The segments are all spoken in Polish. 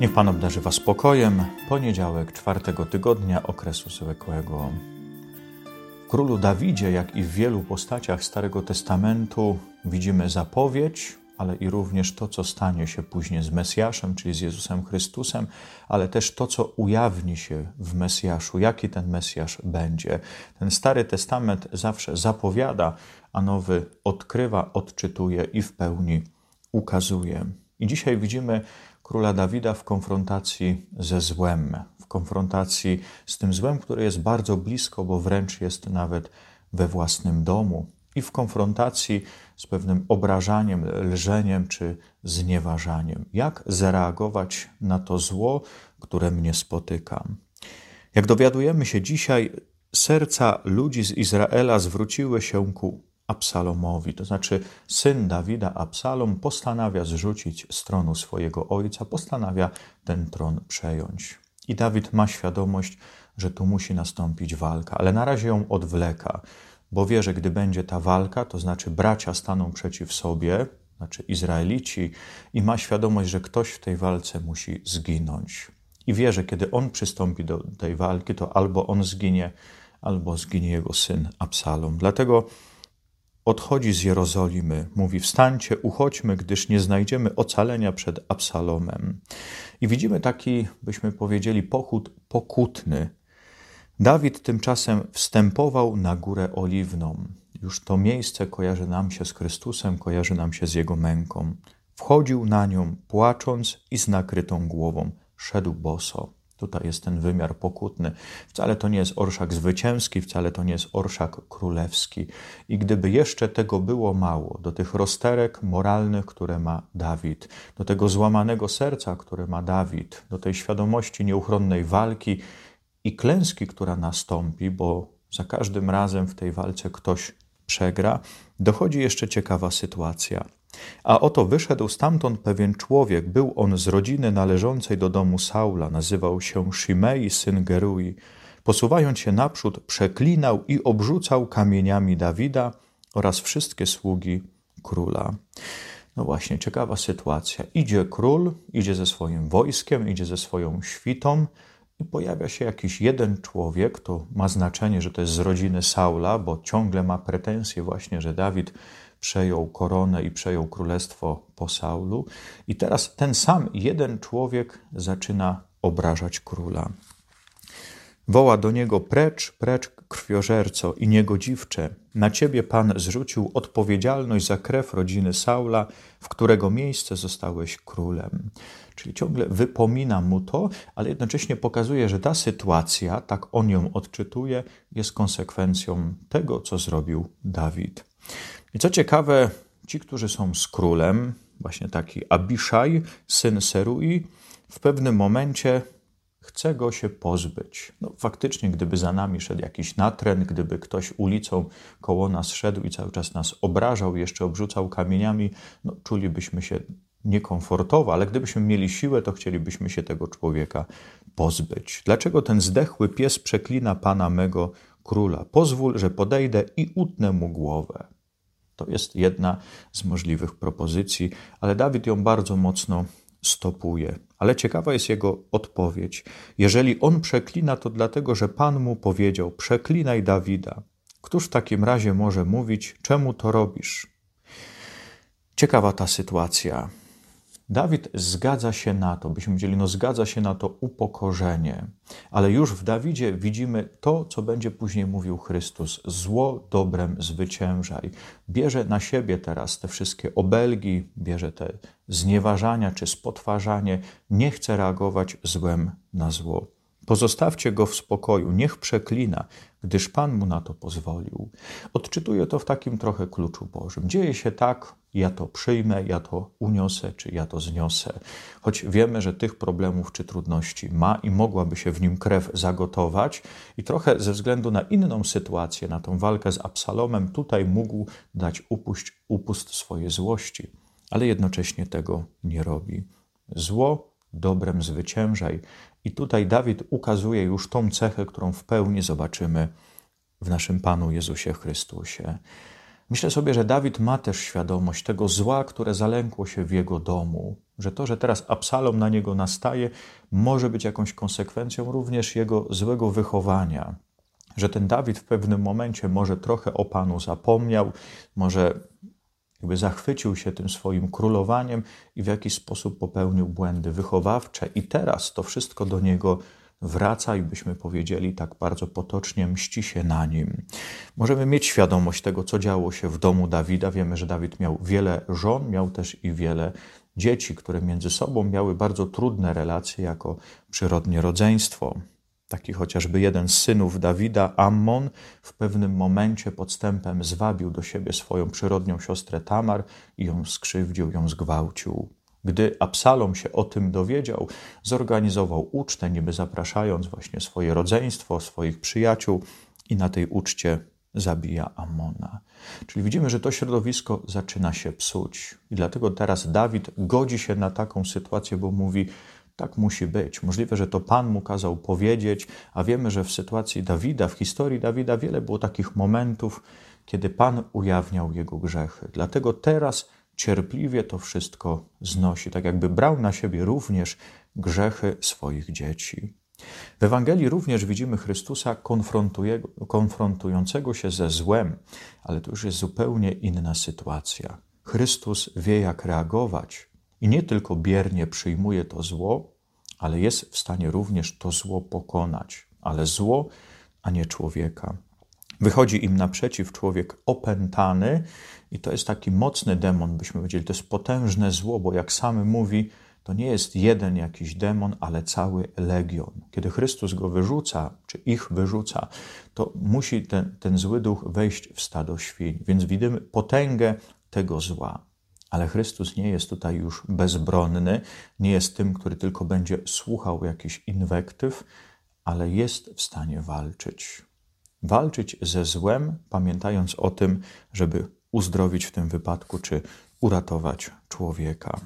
Niech Pan obdarzy Was spokojem. Poniedziałek czwartego tygodnia okresu zwykłego. W królu Dawidzie, jak i w wielu postaciach Starego Testamentu, widzimy zapowiedź, ale i również to, co stanie się później z Mesjaszem, czyli z Jezusem Chrystusem, ale też to, co ujawni się w Mesjaszu, jaki ten Mesjasz będzie. Ten Stary Testament zawsze zapowiada, a nowy odkrywa, odczytuje i w pełni ukazuje. I dzisiaj widzimy króla Dawida w konfrontacji ze złem, w konfrontacji z tym złem, które jest bardzo blisko, bo wręcz jest nawet we własnym domu, i w konfrontacji z pewnym obrażaniem, lżeniem czy znieważaniem. Jak zareagować na to zło, które mnie spotyka? Jak dowiadujemy się dzisiaj, serca ludzi z Izraela zwróciły się ku Absalomowi, to znaczy syn Dawida, Absalom, postanawia zrzucić z tronu swojego ojca, postanawia ten tron przejąć. I Dawid ma świadomość, że tu musi nastąpić walka, ale na razie ją odwleka, bo wie, że gdy będzie ta walka, to znaczy bracia staną przeciw sobie, znaczy Izraelici, i ma świadomość, że ktoś w tej walce musi zginąć. I wie, że kiedy on przystąpi do tej walki, to albo on zginie, albo zginie jego syn Absalom. Dlatego odchodzi z Jerozolimy. Mówi: Wstańcie, uchodźmy, gdyż nie znajdziemy ocalenia przed Absalomem. I widzimy taki, byśmy powiedzieli, pochód pokutny. Dawid tymczasem wstępował na górę oliwną. Już to miejsce kojarzy nam się z Chrystusem, kojarzy nam się z jego męką. Wchodził na nią, płacząc i z nakrytą głową. Szedł boso. Tutaj jest ten wymiar pokutny. Wcale to nie jest orszak zwycięski, wcale to nie jest orszak królewski. I gdyby jeszcze tego było mało, do tych rozterek moralnych, które ma Dawid, do tego złamanego serca, które ma Dawid, do tej świadomości nieuchronnej walki i klęski, która nastąpi, bo za każdym razem w tej walce ktoś przegra, dochodzi jeszcze ciekawa sytuacja. A oto wyszedł stamtąd pewien człowiek, był on z rodziny należącej do domu Saula, nazywał się Shimei, syn Gerui. Posuwając się naprzód, przeklinał i obrzucał kamieniami Dawida oraz wszystkie sługi króla. No właśnie, ciekawa sytuacja. Idzie król, idzie ze swoim wojskiem, idzie ze swoją świtą, i pojawia się jakiś jeden człowiek, to ma znaczenie, że to jest z rodziny Saula, bo ciągle ma pretensje właśnie, że Dawid przejął koronę i przejął królestwo po Saulu. I teraz ten sam jeden człowiek zaczyna obrażać króla. Woła do niego: Precz, precz, krwiożerco i niegodziwcze. Na ciebie Pan zrzucił odpowiedzialność za krew rodziny Saula, w którego miejsce zostałeś królem. Czyli ciągle wypomina mu to, ale jednocześnie pokazuje, że ta sytuacja, tak on ją odczytuje, jest konsekwencją tego, co zrobił Dawid. I co ciekawe, ci, którzy są z królem, właśnie taki Abiszaj, syn Serui, w pewnym momencie chce go się pozbyć. No, faktycznie, gdyby za nami szedł jakiś natręt, gdyby ktoś ulicą koło nas szedł i cały czas nas obrażał, jeszcze obrzucał kamieniami, no, czulibyśmy się niekomfortowo, ale gdybyśmy mieli siłę, to chcielibyśmy się tego człowieka pozbyć. Dlaczego ten zdechły pies przeklina pana mego króla? Pozwól, że podejdę i utnę mu głowę. To jest jedna z możliwych propozycji, ale Dawid ją bardzo mocno stopuje. Ale ciekawa jest jego odpowiedź. Jeżeli on przeklina, to dlatego, że Pan mu powiedział: Przeklinaj Dawida. Któż w takim razie może mówić, czemu to robisz? Ciekawa ta sytuacja. Dawid zgadza się na to, byśmy powiedzieli, no zgadza się na to upokorzenie, ale już w Dawidzie widzimy to, co będzie później mówił Chrystus. Zło dobrem zwyciężaj. Bierze na siebie teraz te wszystkie obelgi, bierze te znieważania czy spotwarzanie, nie chce reagować złem na zło. Pozostawcie go w spokoju, niech przeklina, gdyż Pan mu na to pozwolił. Odczytuję to w takim trochę kluczu Bożym. Dzieje się tak, ja to przyjmę, ja to uniosę, czy ja to zniosę. Choć wiemy, że tych problemów czy trudności ma i mogłaby się w nim krew zagotować, i trochę ze względu na inną sytuację, na tą walkę z Absalomem, tutaj mógł dać upuść, upust swojej złości, ale jednocześnie tego nie robi. Zło dobrem zwyciężaj. I tutaj Dawid ukazuje już tą cechę, którą w pełni zobaczymy w naszym Panu Jezusie Chrystusie. Myślę sobie, że Dawid ma też świadomość tego zła, które zalękło się w jego domu, że to, że teraz Absalom na niego nastaje, może być jakąś konsekwencją również jego złego wychowania. Że ten Dawid w pewnym momencie może trochę o Panu zapomniał, może jakby zachwycił się tym swoim królowaniem i w jakiś sposób popełnił błędy wychowawcze, i teraz to wszystko do niego wraca i byśmy powiedzieli tak bardzo potocznie, mści się na nim. Możemy mieć świadomość tego, co działo się w domu Dawida. Wiemy, że Dawid miał wiele żon, miał też i wiele dzieci, które między sobą miały bardzo trudne relacje jako przyrodnie rodzeństwo. Taki chociażby jeden z synów Dawida, Ammon, w pewnym momencie podstępem zwabił do siebie swoją przyrodnią siostrę Tamar i ją skrzywdził, ją zgwałcił. Gdy Absalom się o tym dowiedział, zorganizował ucztę, niby zapraszając właśnie swoje rodzeństwo, swoich przyjaciół, i na tej uczcie zabija Amona. Czyli widzimy, że to środowisko zaczyna się psuć. I dlatego teraz Dawid godzi się na taką sytuację, bo mówi: tak musi być. Możliwe, że to Pan mu kazał powiedzieć, a wiemy, że w sytuacji Dawida, w historii Dawida, wiele było takich momentów, kiedy Pan ujawniał jego grzechy. Dlatego teraz cierpliwie to wszystko znosi, tak jakby brał na siebie również grzechy swoich dzieci. W Ewangelii również widzimy Chrystusa konfrontującego się ze złem, ale to już jest zupełnie inna sytuacja. Chrystus wie, jak reagować i nie tylko biernie przyjmuje to zło, ale jest w stanie również to zło pokonać, ale zło, a nie człowieka. Wychodzi im naprzeciw człowiek opętany, i to jest taki mocny demon, byśmy powiedzieli. To jest potężne zło, bo jak sam mówi, to nie jest jeden jakiś demon, ale cały legion. Kiedy Chrystus go wyrzuca, czy ich wyrzuca, to musi ten, ten zły duch wejść w stado świń. Więc widzimy potęgę tego zła. Ale Chrystus nie jest tutaj już bezbronny, nie jest tym, który tylko będzie słuchał jakichś inwektyw, ale jest w stanie walczyć. Walczyć ze złem, pamiętając o tym, żeby uzdrowić w tym wypadku, czy uratować człowieka.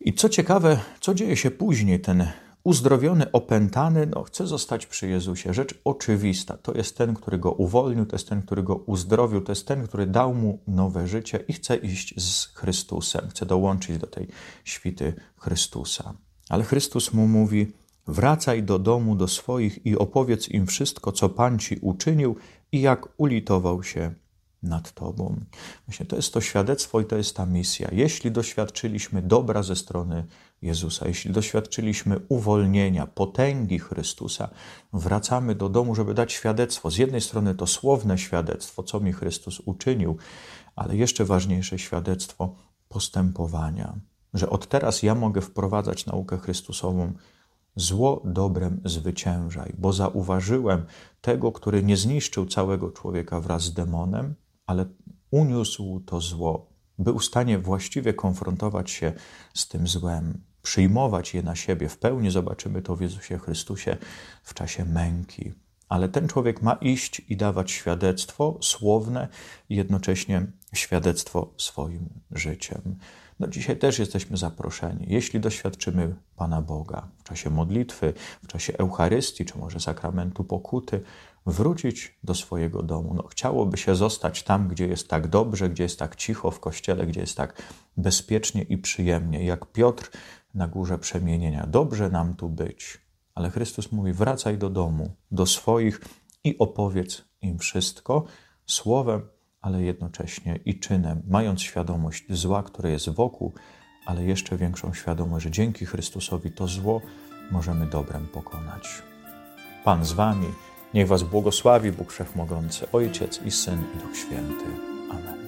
I co ciekawe, co dzieje się później? Ten uzdrowiony, opętany, no, chce zostać przy Jezusie. Rzecz oczywista. To jest ten, który go uwolnił, to jest ten, który go uzdrowił, to jest ten, który dał mu nowe życie i chce iść z Chrystusem, chce dołączyć do tej świty Chrystusa. Ale Chrystus mu mówi: Wracaj do domu, do swoich i opowiedz im wszystko, co Pan ci uczynił i jak ulitował się nad Tobą. Właśnie to jest to świadectwo i to jest ta misja. Jeśli doświadczyliśmy dobra ze strony Jezusa, jeśli doświadczyliśmy uwolnienia, potęgi Chrystusa, wracamy do domu, żeby dać świadectwo. Z jednej strony to słowne świadectwo, co mi Chrystus uczynił, ale jeszcze ważniejsze świadectwo postępowania, że od teraz ja mogę wprowadzać naukę Chrystusową Zło dobrem zwyciężaj, bo zauważyłem tego, który nie zniszczył całego człowieka wraz z demonem, ale uniósł to zło, był w stanie właściwie konfrontować się z tym złem, przyjmować je na siebie. W pełni zobaczymy to w Jezusie Chrystusie w czasie męki. Ale ten człowiek ma iść i dawać świadectwo słowne i jednocześnie świadectwo swoim życiem. No dzisiaj też jesteśmy zaproszeni. Jeśli doświadczymy Pana Boga w czasie modlitwy, w czasie Eucharystii, czy może sakramentu pokuty, wrócić do swojego domu. No, chciałoby się zostać tam, gdzie jest tak dobrze, gdzie jest tak cicho w kościele, gdzie jest tak bezpiecznie i przyjemnie, jak Piotr na górze przemienienia. Dobrze nam tu być. Ale Chrystus mówi: wracaj do domu, do swoich i opowiedz im wszystko słowem, ale jednocześnie i czynem, mając świadomość zła, które jest wokół, ale jeszcze większą świadomość, że dzięki Chrystusowi to zło możemy dobrem pokonać. Pan z Wami Niech Was błogosławi Bóg Wszechmogący, Ojciec i Syn i Duch Święty. Amen.